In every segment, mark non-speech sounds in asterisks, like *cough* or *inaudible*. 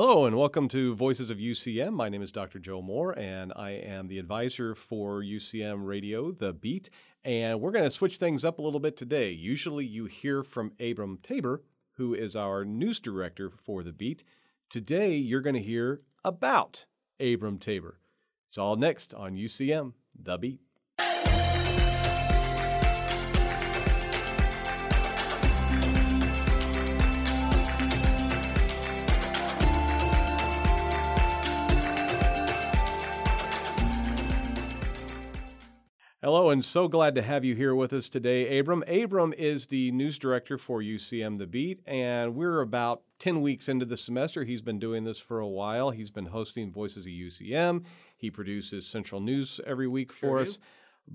Hello and welcome to Voices of UCM. My name is Dr. Joe Moore and I am the advisor for UCM Radio, The Beat. And we're going to switch things up a little bit today. Usually you hear from Abram Tabor, who is our news director for The Beat. Today you're going to hear about Abram Tabor. It's all next on UCM, The Beat. Hello, and so glad to have you here with us today, Abram. Abram is the news director for UCM The Beat, and we're about 10 weeks into the semester. He's been doing this for a while. He's been hosting Voices of UCM. He produces Central News every week for Sure us. do.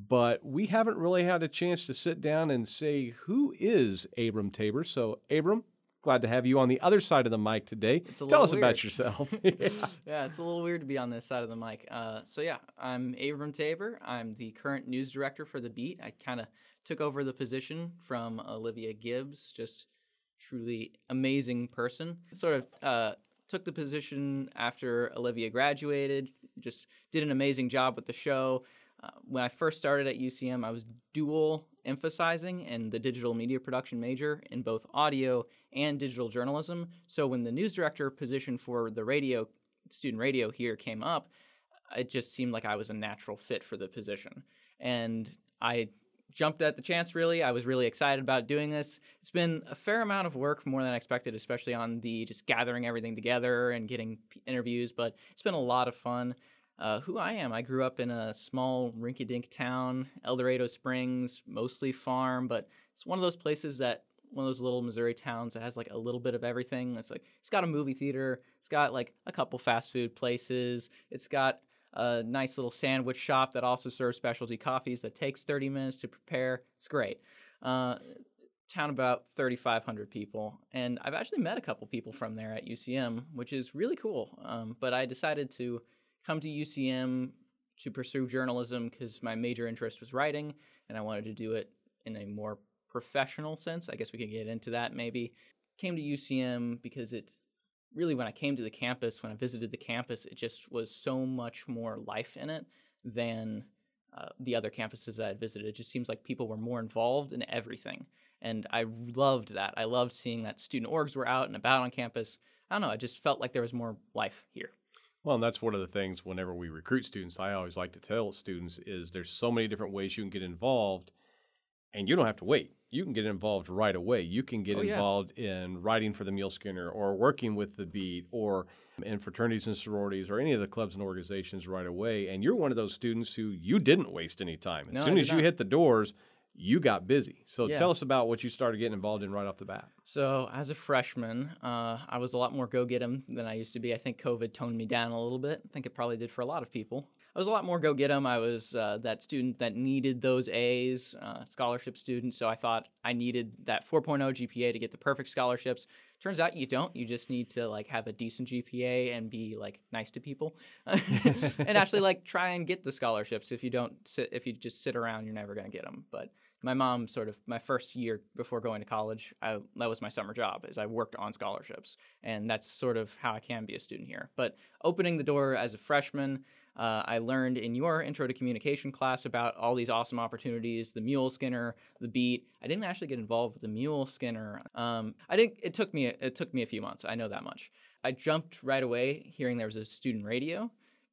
But we haven't really had a chance to sit down and say, who is Abram Tabor? So, Abram, glad to have you on the other side of the mic today. Tell us about yourself. *laughs* yeah, it's a little weird to be on this side of the mic. Uh, so yeah, I'm Abram Tabor. I'm the current news director for the Beat. I kind of took over the position from Olivia Gibbs, just truly amazing person. Sort of uh, took the position after Olivia graduated. Just did an amazing job with the show. Uh, when I first started at UCM, I was dual emphasizing in the digital media production major in both audio and digital journalism. So when the news director position for the radio student radio here came up, it just seemed like I was a natural fit for the position. And I jumped at the chance really. I was really excited about doing this. It's been a fair amount of work, more than I expected, especially on the just gathering everything together and getting interviews, but it's been a lot of fun. Uh, who I am, I grew up in a small rinky dink town, El Dorado Springs, mostly farm, but it's one of those places that one of those little Missouri towns that has like a little bit of everything. It's like it's got a movie theater, it's got like a couple fast food places, it's got a nice little sandwich shop that also serves specialty coffees that takes 30 minutes to prepare. It's great. Uh, town about 3,500 people, and I've actually met a couple people from there at UCM, which is really cool. Um, but I decided to come to UCM to pursue journalism because my major interest was writing, and I wanted to do it in a more professional sense. I guess we could get into that maybe. Came to UCM because it really, when I came to the campus, when I visited the campus, it just was so much more life in it than uh, the other campuses I had visited. It just seems like people were more involved in everything. And I loved that. I loved seeing that student orgs were out and about on campus. I don't know, I just felt like there was more life here. Well, and that's one of the things whenever we recruit students, I always like to tell students is there's so many different ways you can get involved and you don't have to wait. You can get involved right away. You can get Oh, yeah. involved in writing for the Mule Skinner or working with the beat or in fraternities and sororities or any of the clubs and organizations right away. And you're one of those students who you didn't waste any time. As No, soon as you not. hit the doors, you got busy. So Yeah. tell us about what you started getting involved in right off the bat. So, as a freshman, uh, I was a lot more go get 'em than I used to be. I think COVID toned me down a little bit. I think it probably did for a lot of people. I was a lot more go get 'em. I was uh, that student that needed those A's, uh, scholarship student. So, I thought I needed that 4.0 GPA to get the perfect scholarships. Turns out you don't. You just need to like have a decent GPA and be like nice to people, *laughs* and actually like try and get the scholarships. If you don't sit, if you just sit around, you're never gonna get them. But my mom sort of my first year before going to college I, that was my summer job is i worked on scholarships and that's sort of how i can be a student here but opening the door as a freshman uh, i learned in your intro to communication class about all these awesome opportunities the mule skinner the beat i didn't actually get involved with the mule skinner um, i didn't it took me it took me a few months i know that much i jumped right away hearing there was a student radio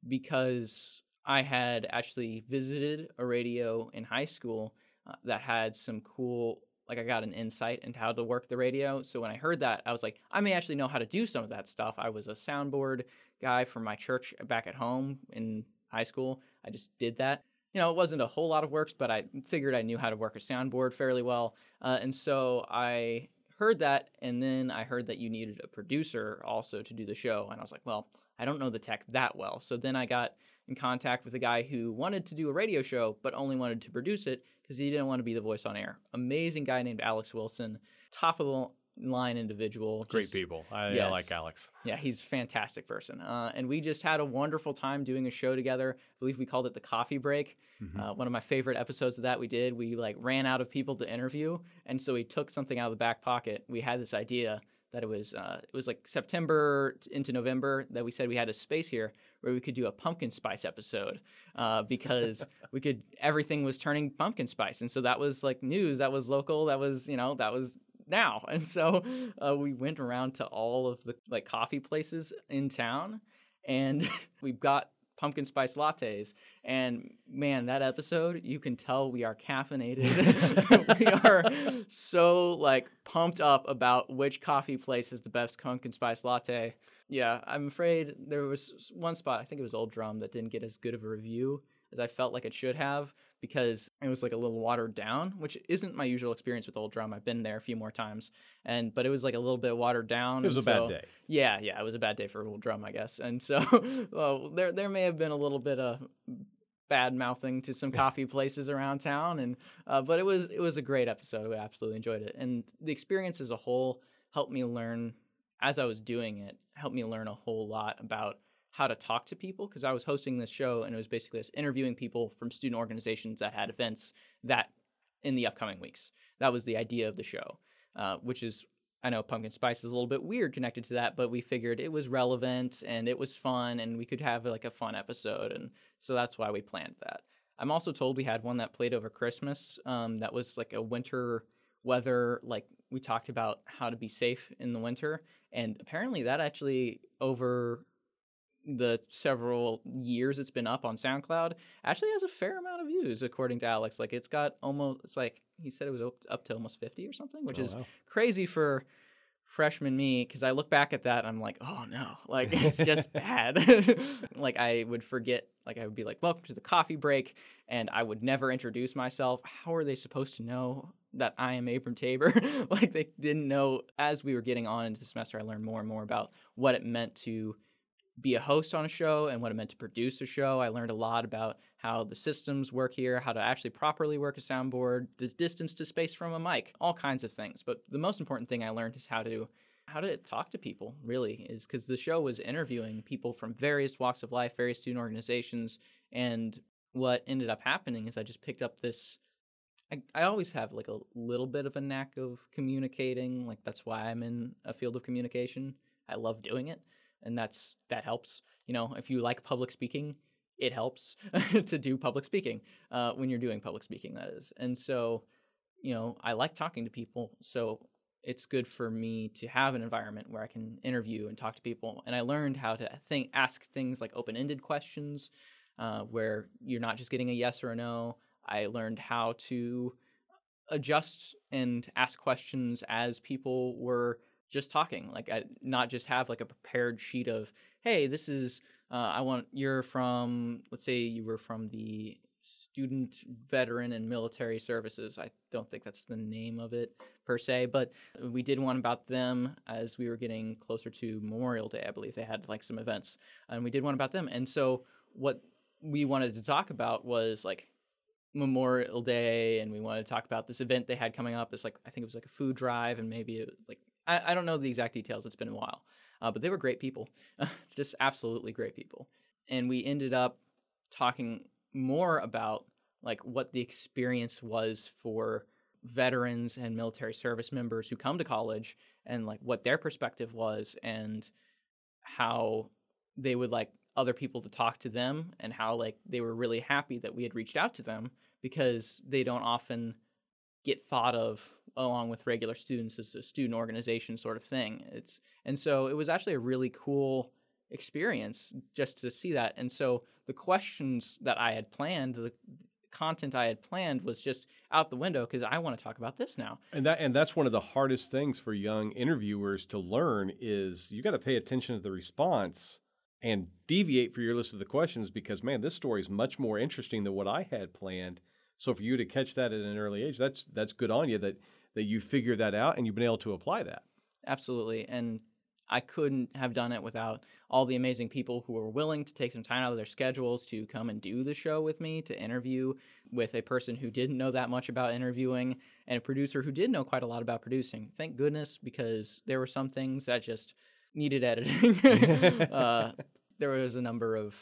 because i had actually visited a radio in high school uh, that had some cool like I got an insight into how to work the radio. So when I heard that, I was like, I may actually know how to do some of that stuff. I was a soundboard guy from my church back at home in high school. I just did that. You know, it wasn't a whole lot of works, but I figured I knew how to work a soundboard fairly well. Uh, and so I heard that, and then I heard that you needed a producer also to do the show. And I was like, well, I don't know the tech that well. So then I got in contact with a guy who wanted to do a radio show, but only wanted to produce it because he didn't want to be the voice on air. Amazing guy named Alex Wilson, top of line individual. Great people. I, I like Alex. Yeah, he's a fantastic person. Uh, and we just had a wonderful time doing a show together. I believe we called it the Coffee Break. Mhm. Uh, one of my favorite episodes of that we did. We like ran out of people to interview, and so we took something out of the back pocket. We had this idea that it was uh, it was like September into November that we said we had a space here where we could do a pumpkin spice episode uh, because *laughs* we could everything was turning pumpkin spice, and so that was like news, that was local, that was you know that was now, *laughs* and so uh, we went around to all of the like coffee places in town, and *laughs* we got pumpkin spice lattes. And man, that episode, you can tell we are caffeinated. *laughs* we are so like pumped up about which coffee place is the best pumpkin spice latte. Yeah, I'm afraid there was one spot, I think it was Old Drum, that didn't get as good of a review as I felt like it should have because it was like a little watered down, which isn't my usual experience with Old Drum. I've been there a few more times, and but it was like a little bit watered down. It was a so, bad day. Yeah, yeah, it was a bad day for Old Drum, I guess. And so, *laughs* well, there there may have been a little bit of bad mouthing to some *laughs* coffee places around town, and uh, but it was it was a great episode. I absolutely enjoyed it, and the experience as a whole helped me learn as I was doing it. Helped me learn a whole lot about how to talk to people because I was hosting this show and it was basically just interviewing people from student organizations that had events that in the upcoming weeks. That was the idea of the show, uh, which is I know pumpkin spice is a little bit weird connected to that, but we figured it was relevant and it was fun and we could have like a fun episode, and so that's why we planned that. I'm also told we had one that played over Christmas. Um, that was like a winter weather. Like we talked about how to be safe in the winter, and apparently that actually over the several years it's been up on SoundCloud actually has a fair amount of views according to Alex. Like it's got almost it's like he said it was up to almost 50 or something, which Oh, is wow. crazy for freshman me because I look back at that and I'm like, oh no, like *laughs* it's just bad. *laughs* like I would forget, like I would be like, welcome to the coffee break, and I would never introduce myself. How are they supposed to know that I am Abram Tabor? *laughs* like they didn't know. As we were getting on into the semester, I learned more and more about what it meant to be a host on a show and what it meant to produce a show. I learned a lot about how the systems work here, how to actually properly work a soundboard, the distance to space from a mic, all kinds of things. But the most important thing I learned is how to how to talk to people really is because the show was interviewing people from various walks of life, various student organizations, and what ended up happening is I just picked up this I, I always have like a little bit of a knack of communicating. Like that's why I'm in a field of communication. I love doing it and that's that helps. You know, if you like public speaking, it helps *laughs* to do public speaking uh, when you're doing public speaking. That is, and so you know, I like talking to people, so it's good for me to have an environment where I can interview and talk to people. And I learned how to think, ask things like open-ended questions, uh, where you're not just getting a yes or a no. I learned how to adjust and ask questions as people were just talking like I, not just have like a prepared sheet of hey this is uh, i want you're from let's say you were from the student veteran and military services i don't think that's the name of it per se but we did one about them as we were getting closer to memorial day i believe they had like some events and we did one about them and so what we wanted to talk about was like Memorial Day, and we wanted to talk about this event they had coming up. It's like I think it was like a food drive, and maybe it like I, I don't know the exact details. It's been a while, uh, but they were great people, *laughs* just absolutely great people. And we ended up talking more about like what the experience was for veterans and military service members who come to college, and like what their perspective was, and how they would like other people to talk to them and how like they were really happy that we had reached out to them because they don't often get thought of along with regular students as a student organization sort of thing. It's and so it was actually a really cool experience just to see that. And so the questions that i had planned the content i had planned was just out the window because i want to talk about this now. And that and that's one of the hardest things for young interviewers to learn is you got to pay attention to the response and deviate for your list of the questions because man, this story is much more interesting than what I had planned. So for you to catch that at an early age, that's that's good on you that that you figured that out and you've been able to apply that. Absolutely. And I couldn't have done it without all the amazing people who were willing to take some time out of their schedules to come and do the show with me, to interview with a person who didn't know that much about interviewing and a producer who did know quite a lot about producing. Thank goodness, because there were some things that just needed editing. *laughs* uh, *laughs* there was a number of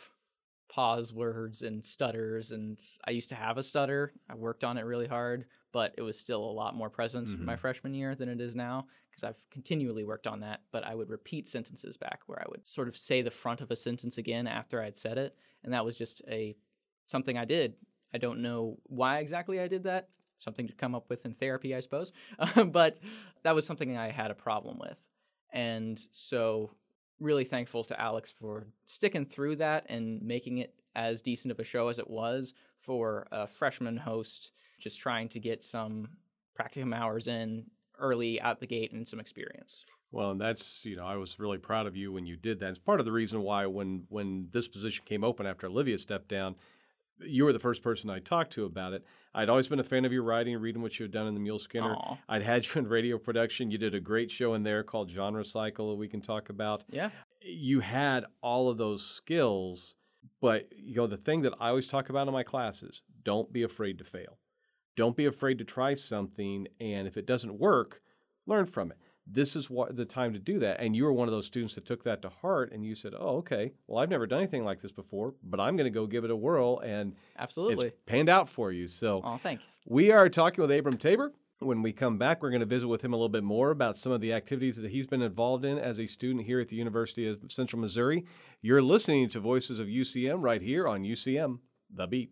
pause words and stutters, and I used to have a stutter. I worked on it really hard, but it was still a lot more present Mhm. my freshman year than it is now because I've continually worked on that. But I would repeat sentences back where I would sort of say the front of a sentence again after I'd said it, and that was just a something I did. I don't know why exactly I did that. Something to come up with in therapy, I suppose. *laughs* but that was something I had a problem with. And so, really thankful to Alex for sticking through that and making it as decent of a show as it was for a freshman host, just trying to get some practicum hours in early out the gate and some experience. Well, and that's you know I was really proud of you when you did that. It's part of the reason why when when this position came open after Olivia stepped down, you were the first person I talked to about it. I'd always been a fan of your writing, reading what you had done in the Mule Skinner. Aw. I'd had you in radio production. You did a great show in there called Genre Cycle that we can talk about. Yeah. You had all of those skills, but you know the thing that I always talk about in my classes: don't be afraid to fail. Don't be afraid to try something, and if it doesn't work, learn from it. This is what the time to do that. And you were one of those students that took that to heart, and you said, "Oh, okay. Well, I've never done anything like this before, but I'm going to go give it a whirl." And Absolutely. it's panned out for you. So Oh, thanks. we are talking with Abram Tabor. When we come back, we're going to visit with him a little bit more about some of the activities that he's been involved in as a student here at the University of Central Missouri. You're listening to Voices of UCM right here on UCM, The Beat.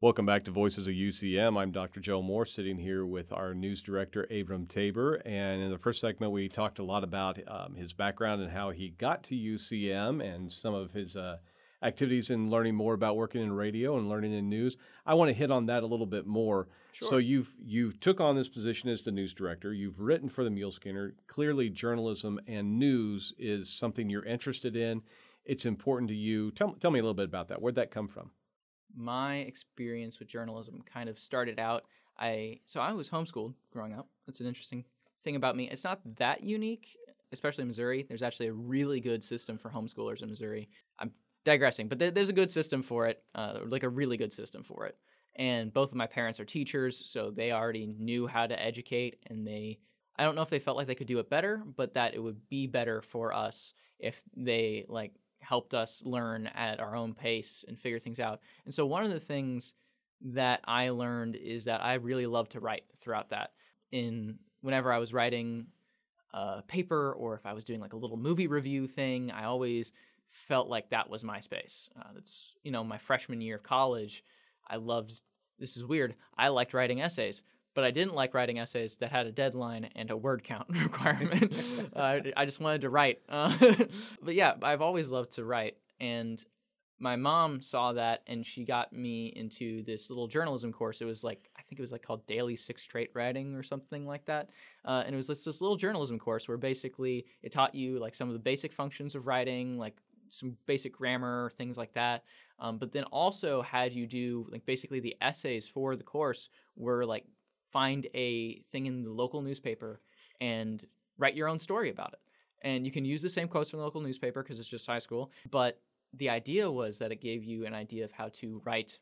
Welcome back to Voices of UCM. I'm Dr. Joe Moore, sitting here with our news director, Abram Tabor. And in the first segment, we talked a lot about um, his background and how he got to UCM and some of his uh, activities in learning more about working in radio and learning in news. I want to hit on that a little bit more. So you've you've took on this position as the news director. You've written for the Mule Skinner. Clearly, journalism and news is something you're interested in. It's important to you. Tell, tell me a little bit about that. Where'd that come from? My experience with journalism kind of started out i so i was homeschooled growing up. That's an interesting thing about me. It's not that unique especially in missouri. There's actually a really good system for homeschoolers in missouri. I'm digressing but there, there's a good system for it uh, like a really good system for it. And both of my parents are teachers so they already knew how to educate and they i don't know if they felt like they could do it better but that it would be better for us if they like helped us learn at our own pace and figure things out. And so one of the things that I learned is that I really love to write throughout that. In whenever I was writing a paper or if I was doing like a little movie review thing, I always felt like that was my space. Uh, that's you know my freshman year of college. I loved. This is weird. I liked writing essays, but I didn't like writing essays that had a deadline and a word count *laughs* requirement. *laughs* uh, I just wanted to write. Uh, *laughs* but yeah, I've always loved to write. And my mom saw that and she got me into this little journalism course. It was like, I think it was like called Daily Six Trait Writing or something like that. Uh, and it was this, this little journalism course where basically it taught you like some of the basic functions of writing, like some basic grammar, things like that. Um, but then also had you do like basically the essays for the course were like find a thing in the local newspaper and write your own story about it. And you can use the same quotes from the local newspaper because it's just high school. But the idea was that it gave you an idea of how to write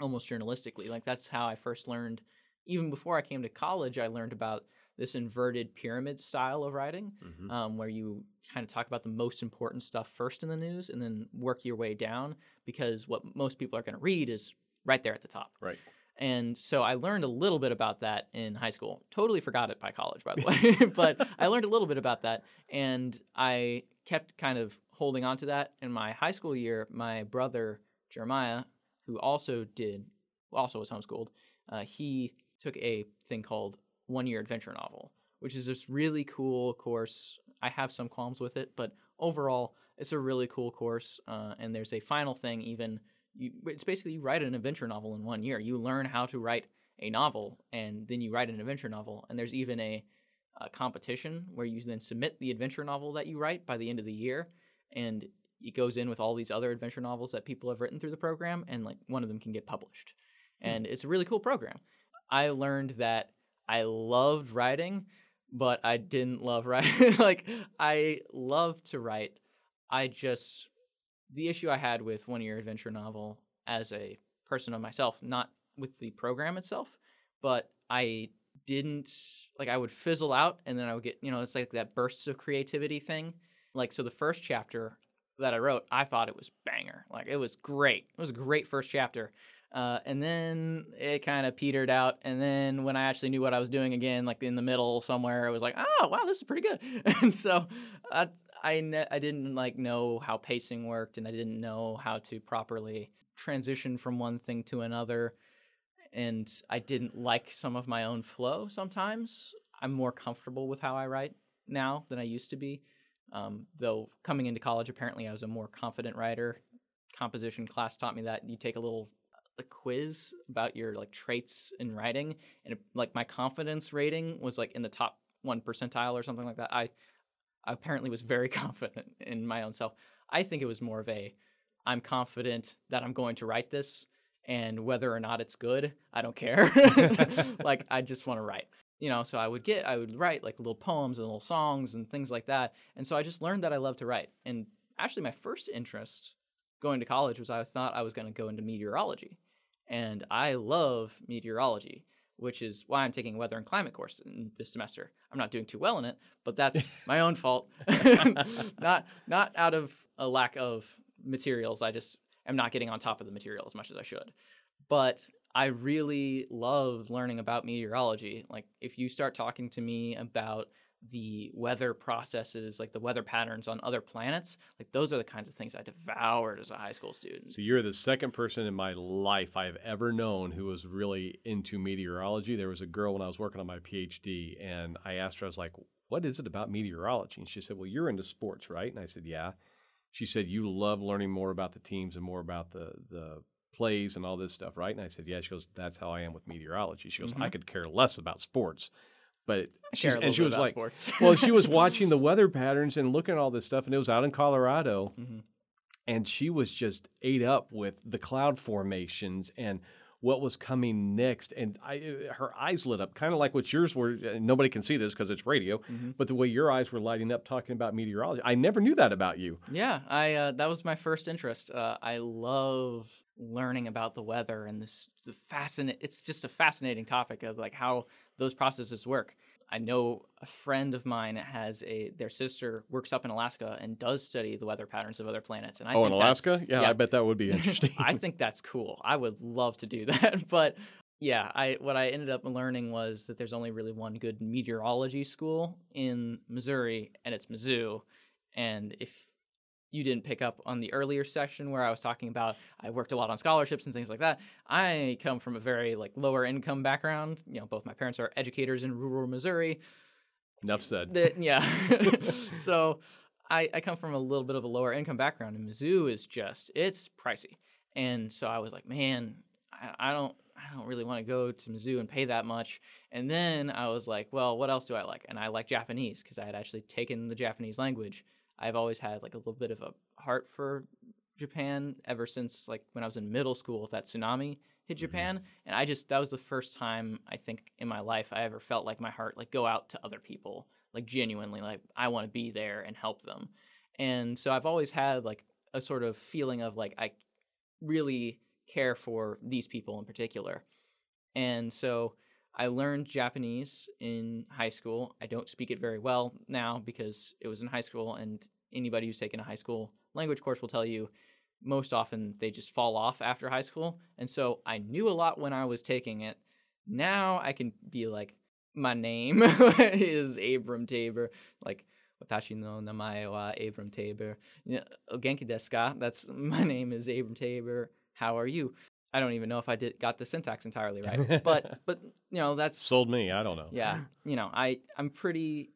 almost journalistically. Like that's how I first learned. Even before I came to college, I learned about this inverted pyramid style of writing, Mm-hmm. um, where you kind of talk about the most important stuff first in the news and then work your way down because what most people are going to read is right there at the top. Right. And so I learned a little bit about that in high school. Totally forgot it by college, by the *laughs* way. *laughs* but I learned a little bit about that. And I kept kind of holding on to that. In my high school year, my brother, Jeremiah, who also did, also was homeschooled, uh, he took a thing called One Year Adventure Novel, which is this really cool course. I have some qualms with it, but overall, it's a really cool course. Uh, and there's a final thing, even you, it's basically you write an adventure novel in one year. You learn how to write a novel, and then you write an adventure novel. And there's even a, a competition where you then submit the adventure novel that you write by the end of the year, and it goes in with all these other adventure novels that people have written through the program, and like one of them can get published. Hmm. And it's a really cool program. I learned that I loved writing, but I didn't love writing. *laughs* like I love to write. I just the issue I had with one year adventure novel as a person of myself, not with the program itself, but I didn't like I would fizzle out and then I would get, you know, it's like that bursts of creativity thing. Like so the first chapter that I wrote, I thought it was banger. Like it was great. It was a great first chapter. Uh, and then it kind of petered out. And then when I actually knew what I was doing again, like in the middle somewhere, it was like, oh wow, this is pretty good. *laughs* and so I I, ne- I didn't like know how pacing worked, and I didn't know how to properly transition from one thing to another. And I didn't like some of my own flow sometimes. I'm more comfortable with how I write now than I used to be. Um, though coming into college, apparently I was a more confident writer. Composition class taught me that you take a little a quiz about your like traits in writing, and it, like my confidence rating was like in the top one percentile or something like that. I, I apparently was very *laughs* confident in my own self. I think it was more of a I'm confident that I'm going to write this, and whether or not it's good, I don't care. *laughs* like I just want to write you know so i would get i would write like little poems and little songs and things like that and so i just learned that i love to write and actually my first interest going to college was i thought i was going to go into meteorology and i love meteorology which is why i'm taking a weather and climate course in this semester. I'm not doing too well in it but that's *laughs* my own fault. *laughs* Not not out of a lack of materials. I just am not getting on top of the material as much as i should. But I really love learning about meteorology. Like, if you start talking to me about the weather processes, like the weather patterns on other planets, like those are the kinds of things I devoured as a high school student. So you're the second person in my life I've ever known who was really into meteorology. There was a girl when I was working on my PhD, and I asked her, I was like, "What is it about meteorology?" And she said, "Well, you're into sports, right?" And I said, "Yeah." She said, "You love learning more about the teams and more about the the plays and all this stuff, right? And I said, yeah. She goes, that's how I am with meteorology. She goes, mm-hmm. I could care less about sports. But and she was like, *laughs* well, she was *laughs* watching the weather patterns and looking at all this stuff, and it was out in Colorado, mm-hmm. and she was just ate up with the cloud formations and what was coming next. And I, uh, her eyes lit up, kind of like what yours were. Nobody can see this because it's radio, mm-hmm. but the way your eyes were lighting up talking about meteorology, I never knew that about you. Yeah, I uh, that was my first interest. Uh, I love learning about the weather and this the fascinating. It's just a fascinating topic of like how those processes work. I know a friend of mine has a their sister works up in Alaska and does study the weather patterns of other planets. And I oh, in Alaska, yeah, yeah, I bet that would be *laughs* interesting. I think that's cool. I would love to do *laughs* that, but yeah, I what I ended up learning was that there's only really one good meteorology school in Missouri, and it's Mizzou. And if you didn't pick up on the earlier section where I was talking about I worked a lot on scholarships and things like that. I come from a very like lower income background. You know, both my parents are educators in rural Missouri. Enough said. The, yeah. *laughs* *laughs* so I, I come from a little bit of a lower income background, and Mizzou is just it's pricey. And so I was like, man, I, I don't I don't really want to go to Mizzou and pay that much. And then I was like, well, what else do I like? And I like Japanese because I had actually taken the Japanese language I've always had like a little bit of a heart for Japan ever since like when I was in middle school that tsunami hit mm-hmm. Japan mm-hmm. and I just that was the first time I think in my life I ever felt like my heart like go out to other people like genuinely like I want to be there and help them. And so I've always had like a sort of feeling of like I really care for these people in particular. And so I learned Japanese in high school. I don't speak it very well now because it was in high school, and anybody who's taken a high school language course will tell you most often they just fall off after high school. And so I knew a lot when I was taking it. Now I can be like, my name *laughs* is Abram Tabor. Like, Watashi no namae wa Abram Tabor. Genki desu ka? That's my name is Abram Tabor. How are you? I don't even know if I did got the syntax entirely right, *laughs* but but you know that's sold me. I don't know. Yeah, you know I I'm pretty.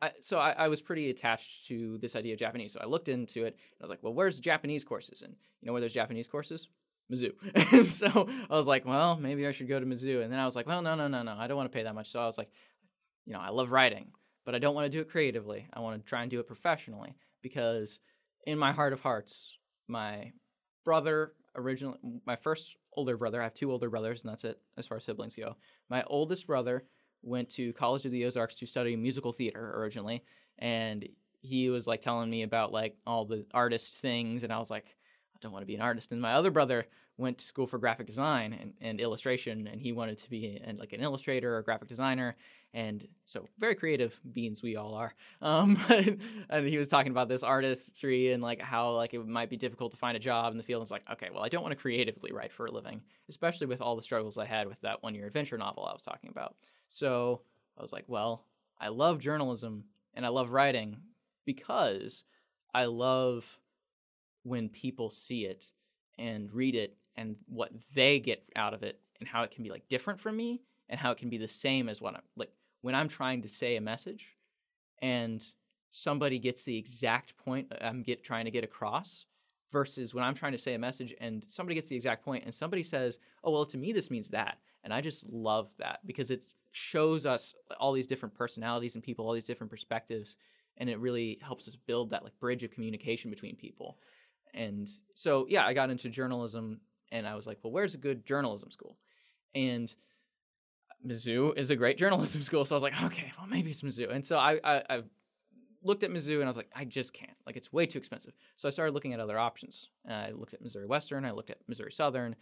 I, so I, I was pretty attached to this idea of Japanese. So I looked into it. and I was like, well, where's Japanese courses? And you know where there's Japanese courses? Mizzou. *laughs* and so I was like, well, maybe I should go to Mizzou. And then I was like, well, no, no, no, no, I don't want to pay that much. So I was like, you know, I love writing, but I don't want to do it creatively. I want to try and do it professionally because in my heart of hearts, my brother originally my first older brother. I have two older brothers, and that's it as far as siblings go. My oldest brother went to College of the Ozarks to study musical theater originally, and he was like telling me about like all the artist things, and I was like, I don't want to be an artist. And my other brother went to school for graphic design and, and illustration, and he wanted to be an, like an illustrator or graphic designer. And so, very creative beings we all are. Um, *laughs* and he was talking about this artistry and like how like it might be difficult to find a job in the field. And it's like, okay, well, I don't want to creatively write for a living, especially with all the struggles I had with that one year adventure novel I was talking about. So I was like, well, I love journalism and I love writing because I love when people see it and read it and what they get out of it and how it can be like different from me and how it can be the same as what I'm like when I'm trying to say a message and somebody gets the exact point uh, I'm get trying to get across versus when I'm trying to say a message and somebody gets the exact point and somebody says, "Oh, well, to me this means that." And I just love that because it shows us all these different personalities and people, all these different perspectives, and it really helps us build that like bridge of communication between people. And so, yeah, I got into journalism and I was like, well, where's a good journalism school? And Mizzou is a great journalism *laughs* school. So I was like, okay, well, maybe it's Mizzou. And so I, I, I looked at Mizzou and I was like, I just can't. Like, it's way too expensive. So I started looking at other options. Uh, I looked at Missouri Western, I looked at Missouri Southern,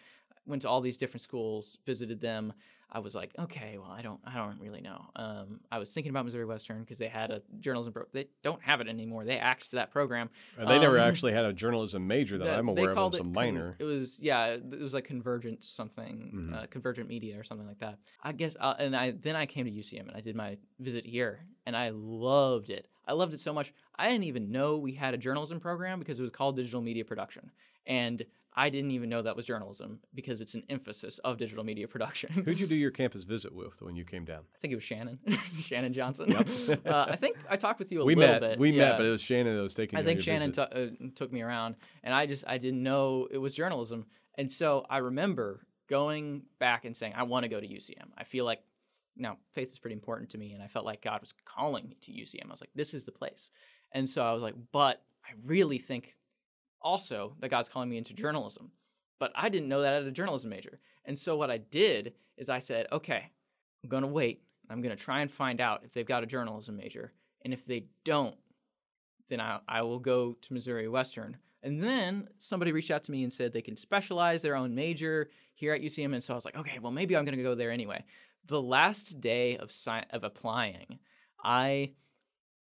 went to all these different schools, visited them. I was like, okay, well, I don't, I don't really know. Um, I was thinking about Missouri Western because they had a journalism. Pro- they don't have it anymore. They axed that program. Uh, they never Um, actually had a journalism major that, I'm aware of. called It's a it con- minor. it was yeah, it was like convergent something, Mhm. uh, convergent media or something like that. I guess, uh, and I then I came to UCM and I did my visit here, and I loved it. I loved it so much. I didn't even know we had a journalism program because it was called digital media production, and I didn't even know that was journalism because it's an emphasis of digital media production. Who'd you do *laughs* your campus visit with when you came down? I think it was Shannon, *laughs* Shannon Johnson. Yep. *laughs* uh, I think I talked with you a we little met. bit. We yeah. met, but it was Shannon that was taking. I think Shannon t- uh, took me around, and I just I didn't know it was journalism, and so I remember going back and saying I want to go to UCM. I feel like now faith is pretty important to me, and I felt like God was calling me to UCM. I was like, this is the place, and so I was like, but I really think also that God's calling me into mm-hmm. journalism, but I didn't know that I had a journalism major, and so what I did is I said, okay, I'm gonna wait. I'm gonna try and find out if they've got a journalism major, and if they don't, then I, I will go to Missouri Western. And then somebody reached out to me and said they can specialize their own major here at UCM. And so I was like, okay, well, maybe I'm going to go there anyway. The last day of, sci- of applying, I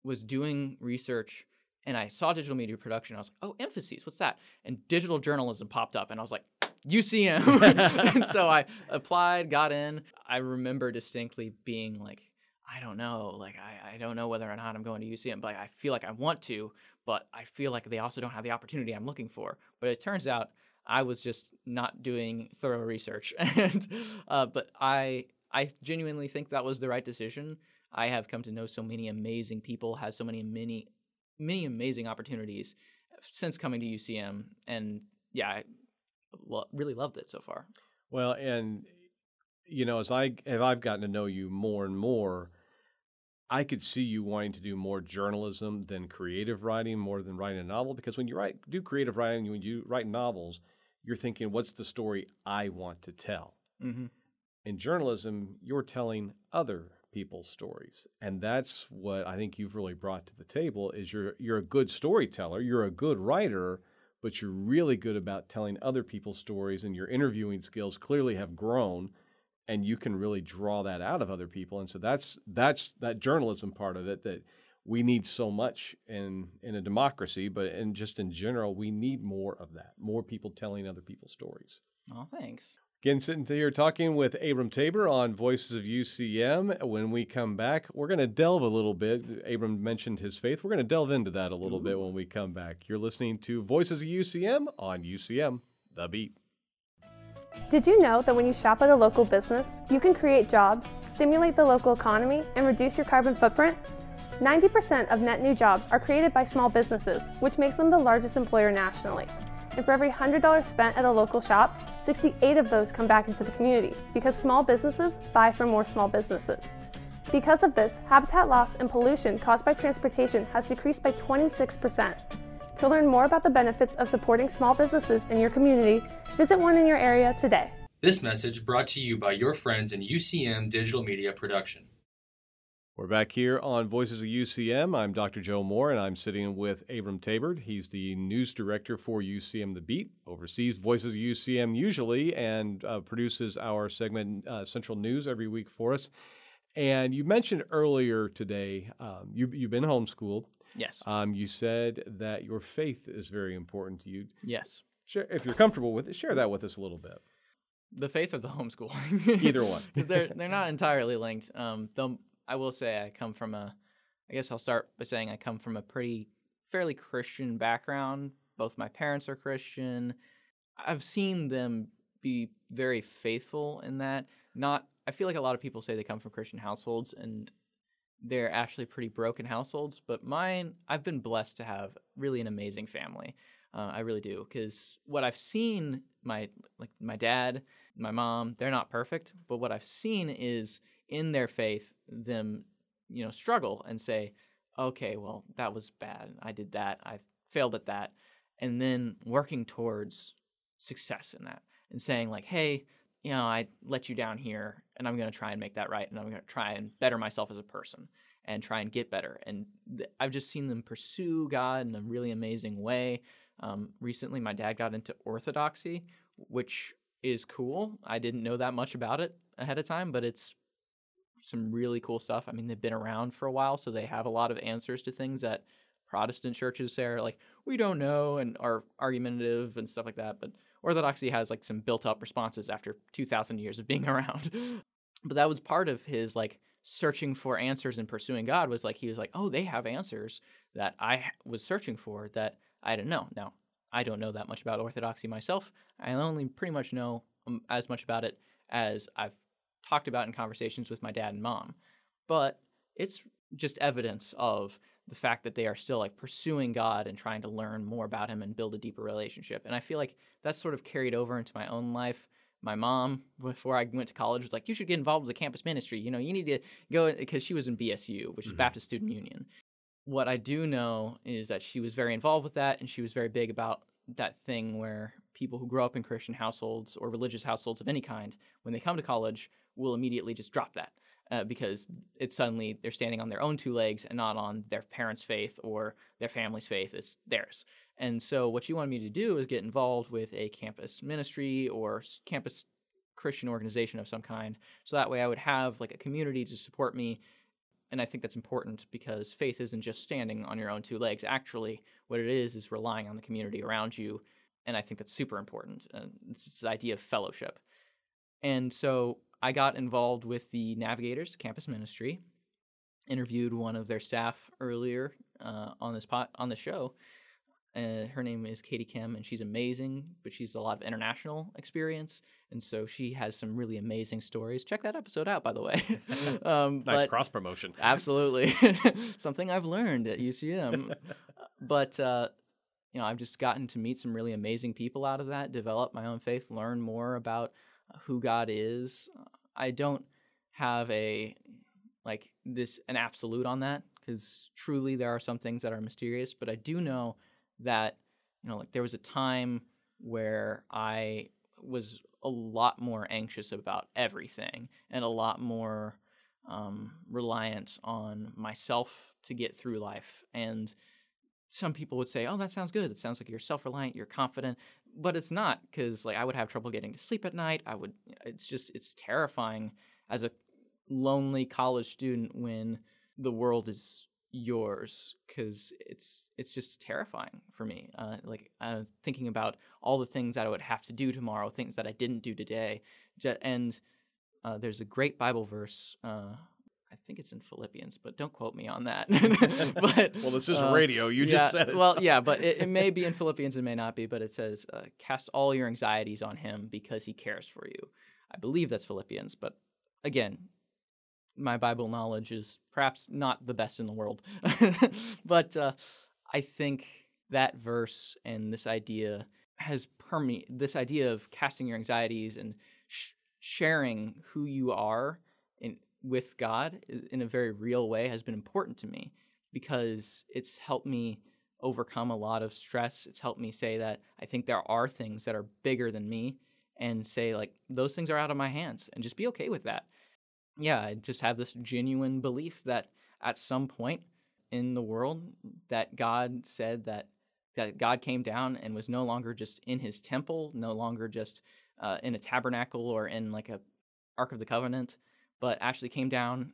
was doing research and I saw digital media production. I was like, oh, emphases, what's that? And digital journalism popped up. And I was like, UCM. *laughs* and so I applied, got in. I remember distinctly being like, I don't know. Like, I, I don't know whether or not I'm going to UCM, but I feel like I want to, but I feel like they also don't have the opportunity I'm looking for. But it turns out I was just not doing thorough research. *laughs* and, uh, but I, I genuinely think that was the right decision. I have come to know so many amazing people, had so many, many, many amazing opportunities since coming to UCM. And yeah, I lo- really loved it so far. Well, and you know, as I as I've gotten to know you more and more, I could see you wanting to do more journalism than creative writing, more than writing a novel. Because when you write, do creative writing, when you write novels, you're thinking, "What's the story I want to tell?" Mm-hmm. In journalism, you're telling other people's stories, and that's what I think you've really brought to the table. Is you're you're a good storyteller, you're a good writer, but you're really good about telling other people's stories, and your interviewing skills clearly have grown and you can really draw that out of other people and so that's that's that journalism part of it that we need so much in in a democracy but in just in general we need more of that more people telling other people's stories Oh, thanks. Again sitting here talking with abram tabor on voices of ucm when we come back we're going to delve a little bit. Abram mentioned his faith. We're going to delve into that a little mm-hmm. bit when we come back. You're listening to voices of ucm on ucm the beat. Did you know that when you shop at a local business, you can create jobs, stimulate the local economy, and reduce your carbon footprint? 90% of net new jobs are created by small businesses, which makes them the largest employer nationally. And for every $100 spent at a local shop, 68 of those come back into the community because small businesses buy from more small businesses. Because of this, habitat loss and pollution caused by transportation has decreased by 26%. To learn more about the benefits of supporting small businesses in your community, visit one in your area today. This message brought to you by your friends in UCM Digital Media Production. We're back here on Voices of UCM. I'm Dr. Joe Moore, and I'm sitting with Abram Tabor. He's the news director for UCM The Beat, oversees Voices of UCM usually, and uh, produces our segment uh, Central News every week for us. And you mentioned earlier today, um, you, you've been homeschooled. Yes. Um, you said that your faith is very important to you. yes. Share, if you're comfortable with it, share that with us a little bit. The faith or the homeschool? Either one. *laughs* because they're they're not entirely linked. Um, though I will say I come from a, I guess I'll start by saying I come from a pretty fairly Christian background. Both my parents are Christian. I've seen them be very faithful in that. Not, I feel like a lot of people say they come from Christian households and they're actually pretty broken households. But mine, I've been blessed to have really an amazing family. Uh, I really do because what I've seen, my like my dad, my mom, they're not perfect, but what I've seen is in their faith them, you know, struggle and say, okay, well that was bad. I did that. I failed at that, and then working towards success in that and saying like, hey, you know, I let you down here, and I'm going to try and make that right, and I'm going to try and better myself as a person and try and get better. And th- I've just seen them pursue God in a really amazing way. Um, recently, my dad got into Orthodoxy, which is cool. I didn't know that much about it ahead of time, but it's some really cool stuff. I mean, they've been around for a while, so they have a lot of answers to things that Protestant churches say are like, we don't know, and are argumentative and stuff like that. But Orthodoxy has like some built up responses after 2,000 years of being *laughs* around. but that was part of his like searching for answers and pursuing God was like, he was like, oh, they have answers that I was searching for that I didn't know. Now, I don't know that much about Orthodoxy myself. I only pretty much know um, as much about it as I've talked about in conversations with my dad and mom. But it's just evidence of the fact that they are still like pursuing God and trying to learn more about him and build a deeper relationship. And I feel like that's sort of carried over into my own life. My mom, before I went to college, was like, "You should get involved with the campus ministry. You know, you need to go because she was in BSU, which is Mhm. Baptist Student Union. What I do know is that she was very involved with that, and she was very big about that thing where people who grow up in Christian households or religious households of any kind, when they come to college, will immediately just drop that uh, because it's suddenly they're standing on their own two legs and not on their parents' faith or their family's faith. It's theirs. And so, what you wanted me to do is get involved with a campus ministry or campus Christian organization of some kind. So that way, I would have like a community to support me. And I think that's important because faith isn't just standing on your own two legs. Actually, what it is is relying on the community around you. And I think that's super important. And it's this idea of fellowship. And so I got involved with the Navigators campus ministry. Interviewed one of their staff earlier uh, on this pot on the show. Uh, her name is Katie Kim, and she's amazing. But she's a lot of international experience, and so she has some really amazing stories. Check that episode out, by the way. *laughs* *laughs* um, Nice cross promotion. Absolutely. *laughs* Something I've learned at UCM. but, uh, you know, I've just gotten to meet some really amazing people out of that, develop my own faith, learn more about who God is. I don't have a, like, this, an absolute on that, because truly there are some things that are mysterious, but I do know that, you know, like, there was a time where I was a lot more anxious about everything and a lot more um, reliant on myself to get through life. And some people would say, "Oh, that sounds good. It sounds like you're self-reliant, you're confident." But it's not because like I would have trouble getting to sleep at night. I would. It's just it's terrifying as a lonely college student when the world is yours because it's it's just terrifying for me uh, like uh, thinking about all the things that i would have to do tomorrow things that i didn't do today and uh, there's a great Bible verse. I think it's in Philippians, but don't quote me on that. *laughs* *laughs* but Well, this is uh, radio. You yeah, just said it. Well, yeah, but it, it may be in *laughs* Philippians, it may not be. But it says, uh, "Cast all your anxieties on Him because He cares for you." I believe that's Philippians, but again, my Bible knowledge is perhaps not the best in the world. but uh, I think that verse and this idea has permeated this idea of casting your anxieties and sh- sharing who you are with God in a very real way has been important to me because it's helped me overcome a lot of stress. It's helped me say that I think there are things that are bigger than me and say, like, those things are out of my hands and just be okay with that. Yeah, I just have this genuine belief that at some point in the world that God said that that God came down and was no longer just in his temple, no longer just uh, in a tabernacle or in like a Ark of the Covenant, but actually came down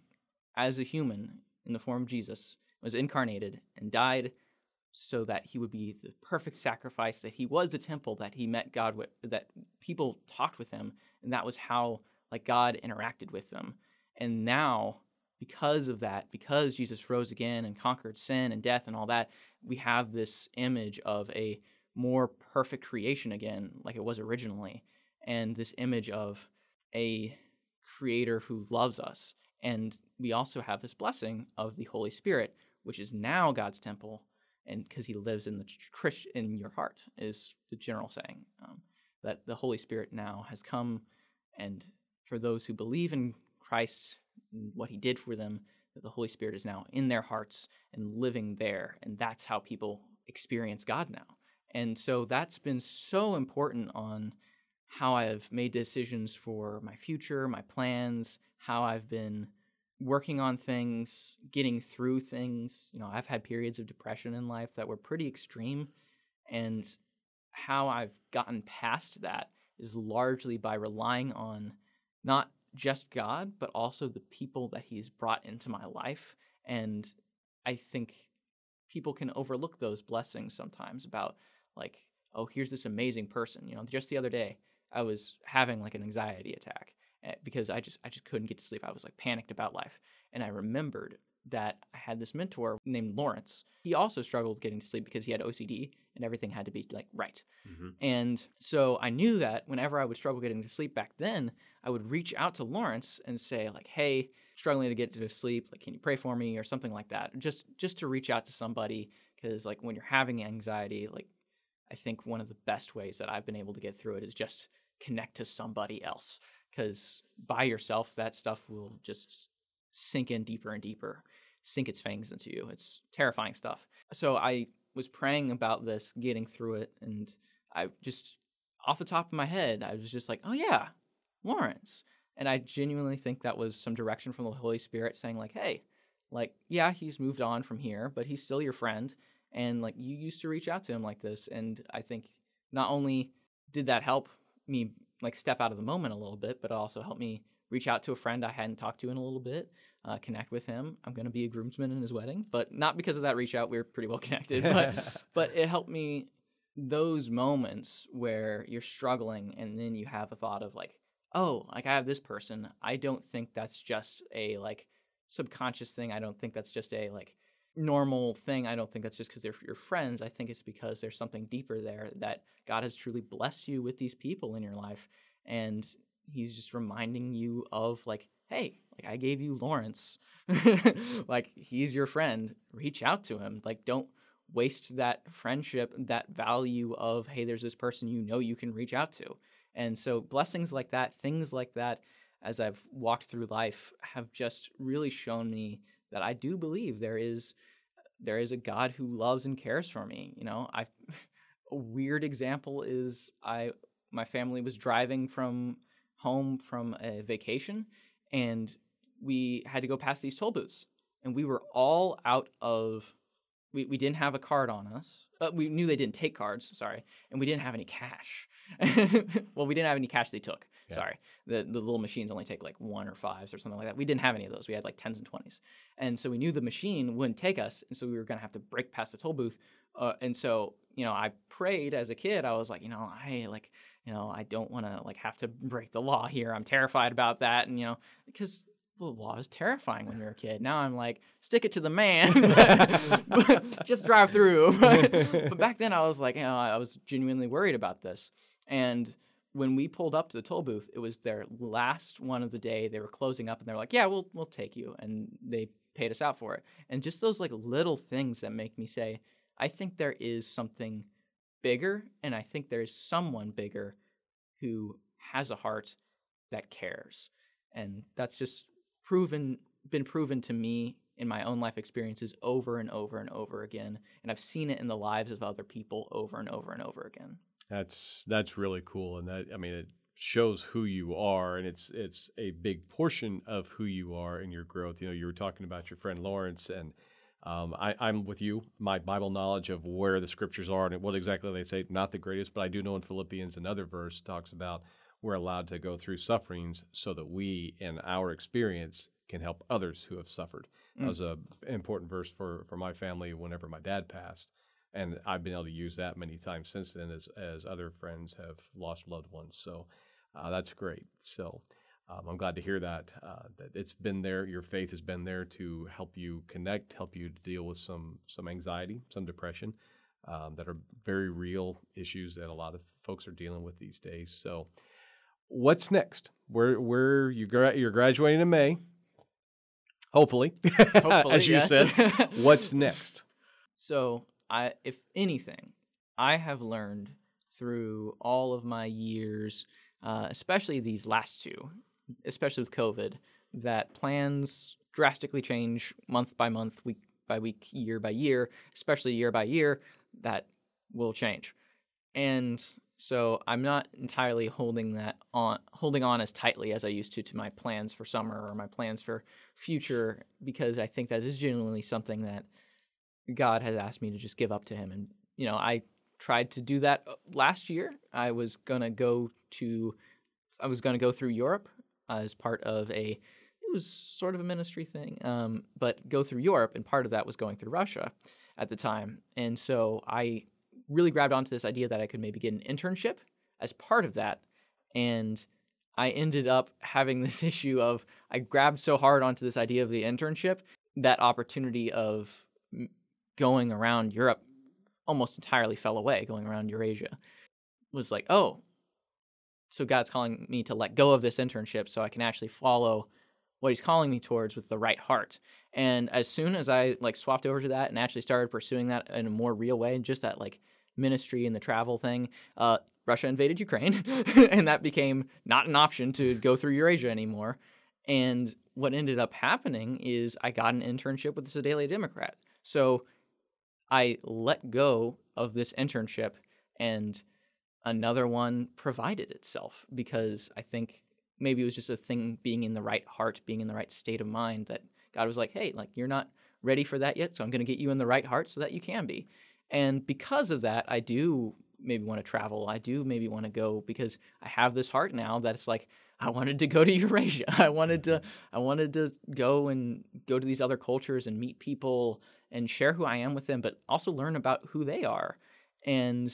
as a human in the form of Jesus, was incarnated and died so that he would be the perfect sacrifice, that he was the temple that he met God with, that people talked with him, and that was how like God interacted with them. And now, because of that, because Jesus rose again and conquered sin and death and all that, we have this image of a more perfect creation again, like it was originally, and this image of a creator who loves us. And we also have this blessing of the Holy Spirit, which is now God's temple, and because He lives in the Christ in your heart, is the general saying um, that the Holy Spirit now has come, and for those who believe in Christ what He did for them, that the Holy Spirit is now in their hearts and living there, and that's how people experience God now. And so that's been so important on how I've made decisions for my future, my plans, how I've been working on things, getting through things. You know, I've had periods of depression in life that were pretty extreme. And how I've gotten past that is largely by relying on not just God, but also the people that He's brought into my life. And I think people can overlook those blessings sometimes about, like, oh, here's this amazing person. You know, just the other day, I was having like an anxiety attack eh, because I just I just couldn't get to sleep. I was like panicked about life, and I remembered that I had this mentor named Lawrence. He also struggled getting to sleep because he had OCD and everything had to be like right. Mm-hmm. And so I knew that whenever I would struggle getting to sleep back then, I would reach out to Lawrence and say like, "Hey, struggling to get to sleep, like can you pray for me or something like that?" Just just to reach out to somebody because like when you're having anxiety, like I think one of the best ways that I've been able to get through it is just connect to somebody else because by yourself that stuff will just sink in deeper and deeper sink its fangs into you. It's terrifying stuff. So i was praying about this getting through it and i just off the top of my head i was just like oh yeah lawrence. And i genuinely think that was some direction from the holy spirit saying like hey like yeah he's moved on from here but he's still your friend and like you used to reach out to him like this. And i think not only did that help me like step out of the moment a little bit, but it also helped me reach out to a friend I hadn't talked to in a little bit, uh, connect with him. I'm going to be a groomsman in his wedding, but not because of that reach out. We are pretty well connected, but *laughs* but it helped me those moments where you're struggling and then you have a thought of like, oh, like I have this person. I don't think that's just a like subconscious thing. I don't think that's just a like normal thing. I don't think that's just because they're your friends. I think it's because there's something deeper there that God has truly blessed you with these people in your life. And He's just reminding you of, like, hey, like I gave you Lawrence. *laughs* like, he's your friend. Reach out to him. Like, don't waste that friendship, that value of, hey, there's this person you know you can reach out to. And so, blessings like that, things like that, as I've walked through life, have just really shown me that I do believe there is there is a God who loves and cares for me. You know, I *laughs* a weird example is I my family was driving from home from a vacation and we had to go past these toll booths and we were all out of we, we didn't have a card on us. Uh, we knew they didn't take cards, sorry, and we didn't have any cash. *laughs* well, we didn't have any cash they took. Yeah. Sorry. The the little machines only take like one or fives or something like that. We didn't have any of those. We had like tens and twenties. And so we knew the machine wouldn't take us, and so we were gonna have to break past the toll booth. Uh, and so, you know, I prayed as a kid. I was like, you know, I like, you know, I don't want to like have to break the law here. I'm terrified about that, and you know, because the law is terrifying when you're a kid. Now I'm like, stick it to the man, *laughs* just drive through. *laughs* but back then I was like, you know, I was genuinely worried about this. And when we pulled up to the toll booth, it was their last one of the day. They were closing up, and they're like, "Yeah, we'll we'll take you," and they paid us out for it. And just those like little things that make me say, I think there is something bigger, and I think there is someone bigger who has a heart that cares, and that's just proven been proven to me in my own life experiences over and over and over again, and I've seen it in the lives of other people over and over and over again. That's that's really cool, and that I mean it shows who you are, and it's it's a big portion of who you are in your growth. You know, you were talking about your friend Lawrence, and um, I, I'm with you. My Bible knowledge of where the scriptures are and what exactly they say, not the greatest, but I do know in Philippians another verse talks about we're allowed to go through sufferings so that we, in our experience, can help others who have suffered. That was an important verse for, for my family whenever my dad passed. And I've been able to use that many times since then as, as other friends have lost loved ones. So uh, that's great. So um, I'm glad to hear that, uh, that it's been there. Your faith has been there to help you connect, help you to deal with some, some anxiety, some depression um, that are very real issues that a lot of folks are dealing with these days. So what's next? Where, where you gra- you're graduating in May. Hopefully, *laughs* Hopefully, as you yes. said. *laughs* What's next? So, I, if anything, I have learned through all of my years, uh, especially these last two, especially with COVID, that plans drastically change month by month, week by week, year by year, especially year by year. That will change, and so I'm not entirely holding that on, holding on as tightly as I used to to my plans for summer or my plans for future, because I think that is genuinely something that God has asked me to just give up to Him. And, you know, I tried to do that uh, last year. I was going to go to, I was going to go through Europe as part of a, it was sort of a ministry thing, um, but go through Europe. And part of that was going through Russia at the time. And so I really grabbed onto this idea that I could maybe get an internship as part of that. And I ended up having *laughs* this issue of I grabbed so hard onto this idea of the internship that opportunity of going around Europe almost entirely fell away. Going around Eurasia was like, oh, so God's calling me to let go of this internship so I can actually follow what He's calling me towards with the right heart. And as soon as I like swapped over to that and actually started pursuing that in a more real way, just that like ministry and the travel thing, uh, Russia invaded Ukraine, *laughs* and that became not an option to go through Eurasia anymore. And what ended up happening is I got an internship with the Sedalia Democrat. So I let go of this internship and another one provided itself because I think maybe it was just a thing being in the right heart, being in the right state of mind that God was like, hey, like you're not ready for that yet, so I'm going to get you in the right heart so that you can be. And because of that, I do maybe want to travel. I do maybe want to go because I have this heart now that it's like I wanted to go to *laughs* Eurasia. I wanted to mm-hmm. I wanted to go and go to these other cultures and meet people and share who I am with them, but also learn about who they are. And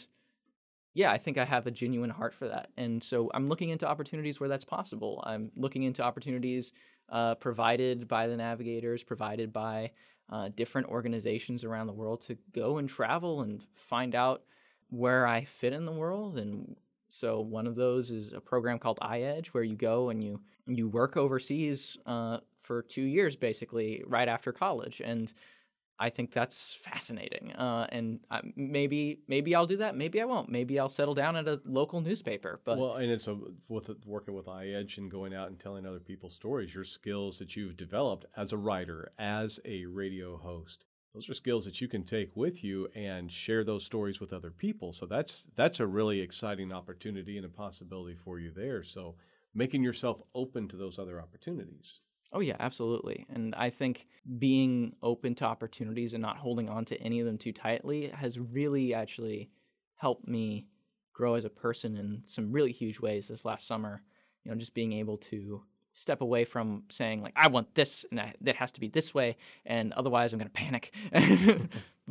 yeah, I think I have a genuine heart for that. And so I'm looking into opportunities where that's possible. I'm looking into opportunities uh, provided by the navigators, provided by uh, different organizations around the world to go and travel and find out where I fit in the world. And so one of those is a program called iEdge, where you go and you you work overseas uh, for two years, basically, right after college. And I think that's fascinating. Uh, and I, maybe maybe I'll do that. Maybe I won't. Maybe I'll settle down at a local newspaper. But well, and it's a, with working with iEdge and going out and telling other people's stories, your skills that you've developed as a writer, as a radio host. Those are skills that you can take with you and share those stories with other people. So that's that's a really exciting opportunity and a possibility for you there. So making yourself open to those other opportunities. Oh yeah, absolutely. And I think being open to opportunities and not holding on to any of them too tightly has really actually helped me grow as a person in some really huge ways this last summer. You know, just being able to step away from saying like I want this and that has to be this way and otherwise I'm going *laughs* to panic.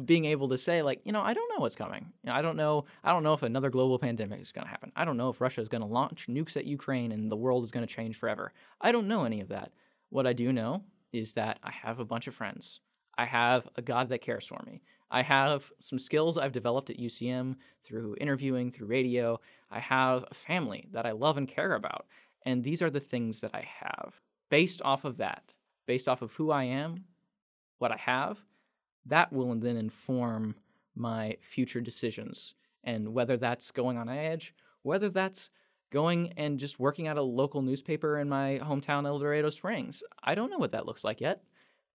being able to say like, you know, I don't know what's coming. You know, I don't know I don't know if another global pandemic is going to happen. I don't know if Russia is going to launch nukes at Ukraine and the world is going to change forever. I don't know any of that. What I do know is that I have a bunch of friends. I have a God that cares for me. I have some skills I've developed at UCM through interviewing, through radio. I have a family that I love and care about. And these are the things that I have. Based off of that, based off of who I am, what I have, that will then inform my future decisions. And whether that's going on edge, whether that's going and just working at a local newspaper in my hometown, El Dorado Springs. I don't know what that looks like yet,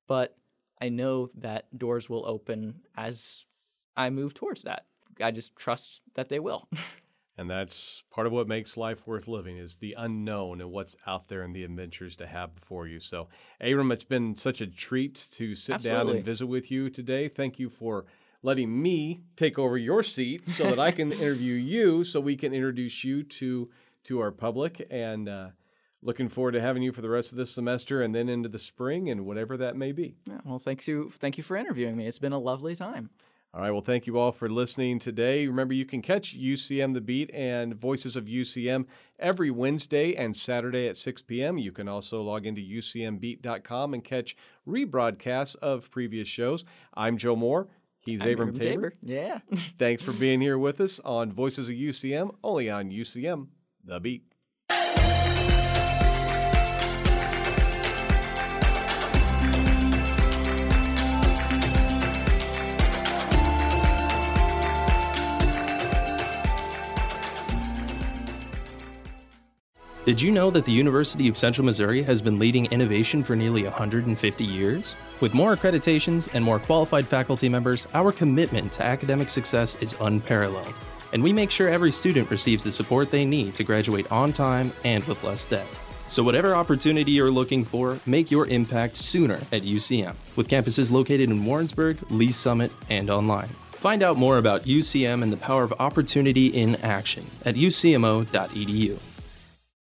but I know that doors will open as I move towards that. I just trust that they will. *laughs* And that's part of what makes life worth living is the unknown and what's out there and the adventures to have before you. So, Abram, it's been such a treat to sit down and visit with you today. Thank you for letting me take over your seat so that I can *laughs* interview you so we can introduce you to to our public and uh, looking forward to having you for the rest of this semester and then into the spring and whatever that may be. Yeah, well, thank you, thank you for interviewing me. It's been a lovely time. All right. Well, thank you all for listening today. Remember, you can catch UCM The Beat and Voices of UCM every Wednesday and Saturday at 6 p.m. You can also log into UCMBeat.com and catch rebroadcasts of previous shows. I'm Joe Moore. He's I'm Abram Tabor. Yeah. *laughs* Thanks for being here with us on Voices of UCM, only on UCM The Beat. Did you know that the University of Central Missouri has been leading innovation for nearly 150 years? With more accreditations and more qualified faculty members, our commitment to academic success is unparalleled. And we make sure every student receives the support they need to graduate on time and with less debt. So, whatever opportunity you're looking for, make your impact sooner at UCM, with campuses located in Warrensburg, Lee's Summit, and online. Find out more about UCM and the power of opportunity in action at ucmo.edu.